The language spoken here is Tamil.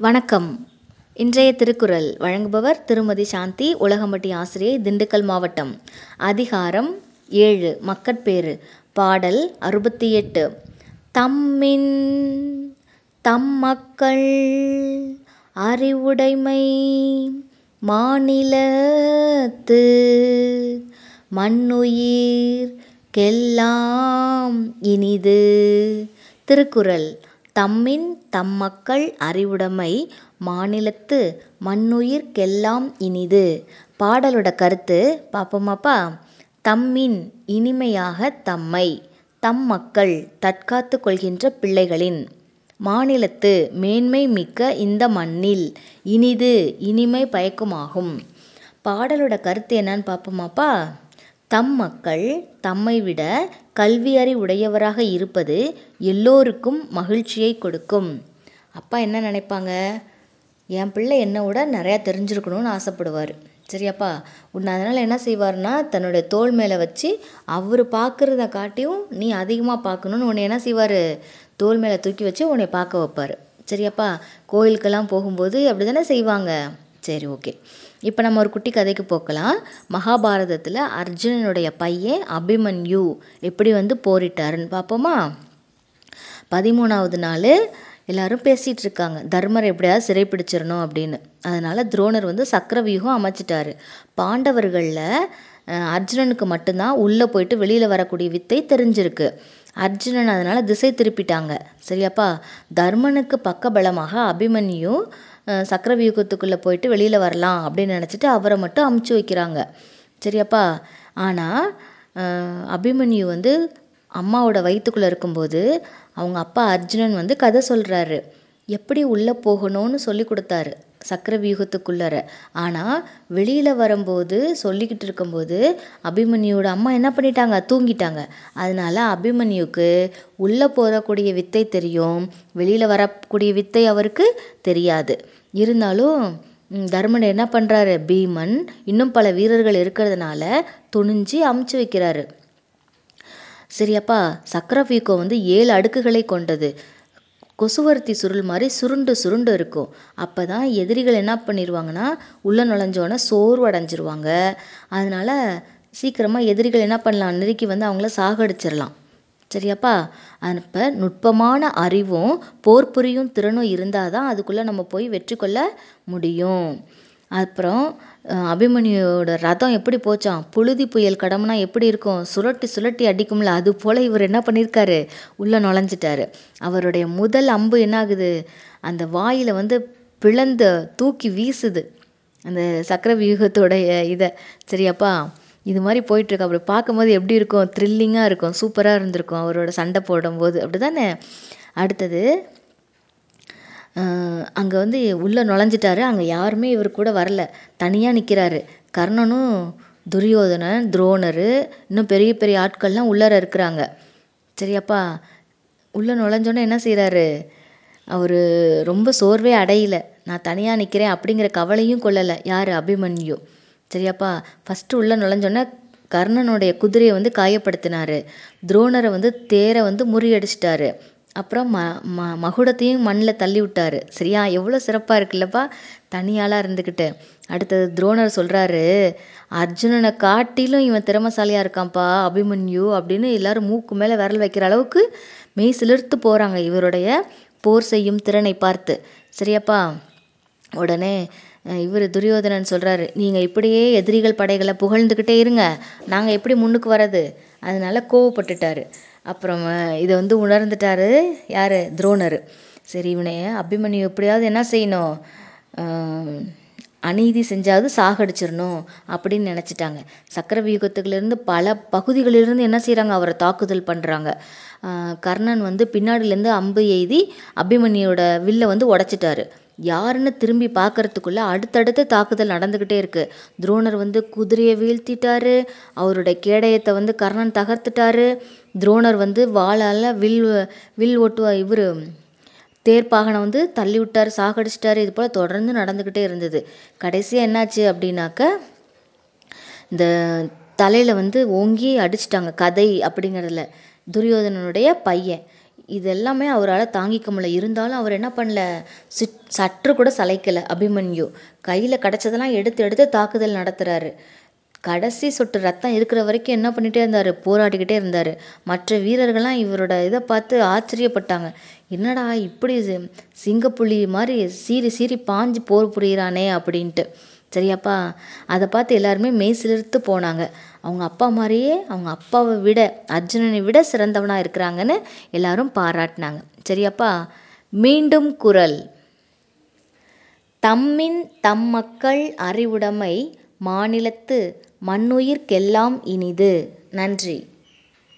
வணக்கம். இன்றைய திருக்குறள் வழங்குபவர் திருமதி சாந்தி உலகம்பட்டி ஆசிரியை திண்டுக்கல் மாவட்டம். அதிகாரம் ஏழு மக்கட்பேறு. பாடல் அறுபத்தி எட்டு தம்மின் தம்மக்கள் அறிவுடைமை மாநிலத்து மண்ணுயிர் கெல்லாம் இனிது. திருக்குறள். தம்மின் தம்மக்கள் அறிவுடைமை மாநிலத்து மண்ணுயிர்க்கெல்லாம் இனிது. பாடலோட கருத்து பார்ப்போமாப்பா தம்மின் இனிமையாக தம்மை தம் மக்கள் தற்காத்து கொள்கின்ற பிள்ளைகளின். மாநிலத்து மேன்மை மிக்க இந்த மண்ணில் இனிது இனிமை பயக்குமாகும். பாடலோட கருத்து என்னன்னு பார்ப்போமாப்பா தம் மக்கள் தம்மை விட கல்வி அறிவுடையவராக இருப்பது எல்லோருக்கும் மகிழ்ச்சியை கொடுக்கும். அப்பா என்ன நினைப்பாங்க? என் பிள்ளை என்னை விட நிறையா தெரிஞ்சிருக்கணும்னு ஆசைப்படுவார். சரியாப்பா உன்னை அதனால் என்ன செய்வார்னா தன்னுடைய தோள் மேலே வச்சு அவர் பார்க்குறத காட்டியும் நீ அதிகமாக பார்க்கணுன்னு உன்னை என்ன செய்வார்? தோள் மேலே தூக்கி வச்சு உன்னை பார்க்க வைப்பார். சரியாப்பா கோயிலுக்கெல்லாம் போகும்போது அப்படி தானே செய்வாங்க? சரி ஓகே. இப்போ நம்ம ஒரு குட்டி கதைக்கு போக்கலாம் மகாபாரதத்தில் அர்ஜுனனுடைய பையன் அபிமன்யு எப்படி வந்து போரிட்டாருன்னு பார்ப்போமா பதிமூணாவது நாள் எல்லாரும் பேசிகிட்டு இருக்காங்க. தர்மர் எப்படியாவது சிறைப்பிடிச்சிடணும் அப்படின்னு. அதனால் துரோணர் வந்து சக்கரவியூகம் அமைச்சிட்டாரு. பாண்டவர்களில் அர்ஜுனனுக்கு மட்டும்தான் உள்ளே போயிட்டு வெளியில் வரக்கூடிய வித்தை தெரிஞ்சிருக்கு. அர்ஜுனன் அதனால் திசை திருப்பிட்டாங்க. சரியாப்பா? தர்மனுக்கு பக்கபலமாக சக்கர சக்கரவியூகத்துக்குள்ளே போயிட்டு வெளியில் வரலாம் அப்படின்னு நினச்சிட்டு அவரை மட்டும் அமுச்சு வைக்கிறாங்க. சரியாப்பா? ஆனால் அபிமன்யு வந்து அம்மாவோட வயிற்றுக்குள்ளே இருக்கும்போது அவங்க அப்பா அர்ஜுனன் வந்து கதை சொல்கிறாரு எப்படி உள்ளே போகணும்னு சொல்லி கொடுத்தாரு. சக்கர வியூகத்துக்குள்ளார ஆனால் வெளியில் வரும்போது சொல்லிக்கிட்டு இருக்கும்போது அபிமன்யுவோட அம்மா என்ன பண்ணிட்டாங்க? தூங்கிட்டாங்க. அதனால அபிமன்யுக்கு உள்ளே போகக்கூடிய வித்தை தெரியும். வெளியில் வரக்கூடிய வித்தை அவருக்கு தெரியாது. இருந்தாலும் தர்மன் என்ன பண்ணுறாரு பீமன் இன்னும் பல வீரர்கள் இருக்கிறதுனால துணிஞ்சு அமுச்சு வைக்கிறாரு. சரியாப்பா சக்கரவீக்கம் வந்து ஏழு அடுக்குகளை கொண்டது. கொசுவர்த்தி சுருள் மாதிரி சுருண்டு சுருண்டு இருக்கும். அப்போ தான் எதிரிகள் என்ன பண்ணிடுவாங்கன்னா உள்ளே நுழைஞ்சோன்னே சோர்வடைஞ்சிருவாங்க அதனால் சீக்கிரமாக எதிரிகள் என்ன பண்ணலாம்? நெருக்கி வந்து அவங்கள சாகடிச்சிடலாம் சரியாப்பா? அப்போ நுட்பமான அறிவும் போர் புரியும் திறனும் இருந்தால் தான் அதுக்குள்ளே நம்ம போய் வெற்றி கொள்ள முடியும். அப்புறம் அபிமன்யுவோட ரதம் எப்படி போச்சான் புழுதி புயல் கடமுனா எப்படி இருக்கும்? சுழட்டி சுழட்டி அடிக்கும்ல அது போல் இவர் என்ன பண்ணியிருக்காரு உள்ளே நுழைஞ்சிட்டாரு. அவருடைய முதல் அம்பு என்ன ஆகுது அந்த வாயில் வந்து பிளந்த தூக்கி வீசுது. அந்த சக்கர வியூகத்தோடைய இதை. சரியாப்பா இது மாதிரி போயிட்டுருக்கு. அப்படி பார்க்கும்போது எப்படி இருக்கும்? த்ரில்லிங்காக இருக்கும். சூப்பராக இருந்திருக்கும். அவரோட சண்டை போடும்போது. அப்படி தானே அடுத்தது அங்கே வந்து உள்ளே நுழைஞ்சிட்டாரு. அங்கே யாருமே இவர் கூட வரல. தனியாக நிற்கிறாரு கர்ணனும் துரியோதனன் துரோணர் இன்னும் பெரிய பெரிய ஆட்கள்லாம் உள்ளார இருக்கிறாங்க. சரியாப்பா உள்ளே நுழைஞ்சோன்னே என்ன செய்கிறாரு அவர் ரொம்ப சோர்வே அடையலை. நான் தனியாக நிற்கிறேன் அப்படிங்கிற கவலையும் கொள்ளலை. யார்? அபிமன்யு. சரியாப்பா ஃபஸ்ட்டு உள்ளே நுழைஞ்சோன்னே கர்ணனுடைய குதிரையை வந்து காயப்படுத்தினார். துரோணரை வந்து தேரை வந்து முறியடிச்சிட்டாரு. அப்புறம் ம ம மகுடத்தையும் மண்ணில் தள்ளி விட்டார். சரியா? எவ்வளோ சிறப்பாக இருக்குல்லப்பா. தனியாளாக இருந்துக்கிட்டு அடுத்தது துரோணர் சொல்கிறாரு அர்ஜுனனை காட்டிலும் இவன் திறமசாலியாக இருக்கான்ப்பா அபிமன்யு அப்படின்னு எல்லாரும் மூக்கு மேலே விரல் வைக்கிற அளவுக்கு மெய் சிலிர்த்து போகிறாங்க இவருடைய போர் செய்யும் திறனை பார்த்து. சரியாப்பா? உடனே இவர் துரியோதனன் சொல்கிறாரு நீங்கள் இப்படியே எதிரிகள் படைகளை புகழ்ந்துக்கிட்டே இருங்க. நாங்கள் எப்படி முன்னுக்கு வர்றது அதனால கோவப்பட்டுட்டார். அப்புறம் இதை வந்து உணர்ந்துட்டார் யார்? துரோணர். சரி இவனை அபிமன்யு எப்படியாவது என்ன செய்யணும்? அநீதி செஞ்சாவது சாகடிச்சிடணும் அப்படின்னு நினச்சிட்டாங்க. சக்கரவியூகத்துலேருந்து பல பகுதிகளிலிருந்து என்ன செய்கிறாங்க அவரை தாக்குதல் பண்ணுறாங்க கர்ணன் வந்து பின்னாடிலேருந்து அம்பு எய்தி அபிமன்யோட வில்லை வந்து உடச்சிட்டாரு. யாருன்னு திரும்பி பார்க்கறதுக்குள்ளே அடுத்தடுத்து தாக்குதல் நடந்துக்கிட்டே இருக்குது துரோணர் வந்து குதிரையை வீழ்த்திட்டாரு. அவருடைய கேடயத்தை வந்து கர்ணன் தகர்த்துட்டாரு. துரோணர் வந்து வாளால் வில் வில் ஓட்டுவா இவர் தேர்ப்பாகனை வந்து தள்ளி விட்டார் சாகடிச்சிட்டார். இது போல் தொடர்ந்து நடந்துக்கிட்டே இருந்தது. கடைசியாக என்னாச்சு அப்படின்னாக்க இந்த தலையில் வந்து ஓங்கி அடிச்சிட்டாங்க. கதை அப்படிங்கிறதுல. துரியோதனனுடைய பையன். இது எல்லாமே அவரால் தாங்கிக்க முடியல. இருந்தாலும் அவர் என்ன பண்ணல? சிற் சற்று கூட சளைக்கலை. அபிமன்யு. கையில் கிடச்சதெல்லாம் எடுத்து எடுத்து தாக்குதல் நடத்துகிறாரு கடைசி சொட்டு ரத்தம் இருக்கிற வரைக்கும் என்ன பண்ணிகிட்டே இருந்தார்? போராடிக்கிட்டே இருந்தார். மற்ற வீரர்கள்லாம் இவரோட இதை பார்த்து ஆச்சரியப்பட்டாங்க. என்னடா இப்படி சி- சிங்கப்புலி மாதிரி சீறி சீறி பாஞ்சு போர் புரியிறானே அப்படின்ட்டு. சரியாப்பா. அதை பார்த்து எல்லாருமே மெய் சிலிர்த்து போனாங்க. அவங்க அப்பா மாதிரியே அவங்க அப்பாவை விட அர்ஜுனனை விட சிறந்தவனாக இருக்கிறாங்கன்னு எல்லாரும் பாராட்டினாங்க. சரியாப்பா. மீண்டும் குரல். தம்மின் தம் மக்கள் அறிவுடைமை மாநிலத்து மண்ணுயிர்க்கெல்லாம் இனிது. நன்றி.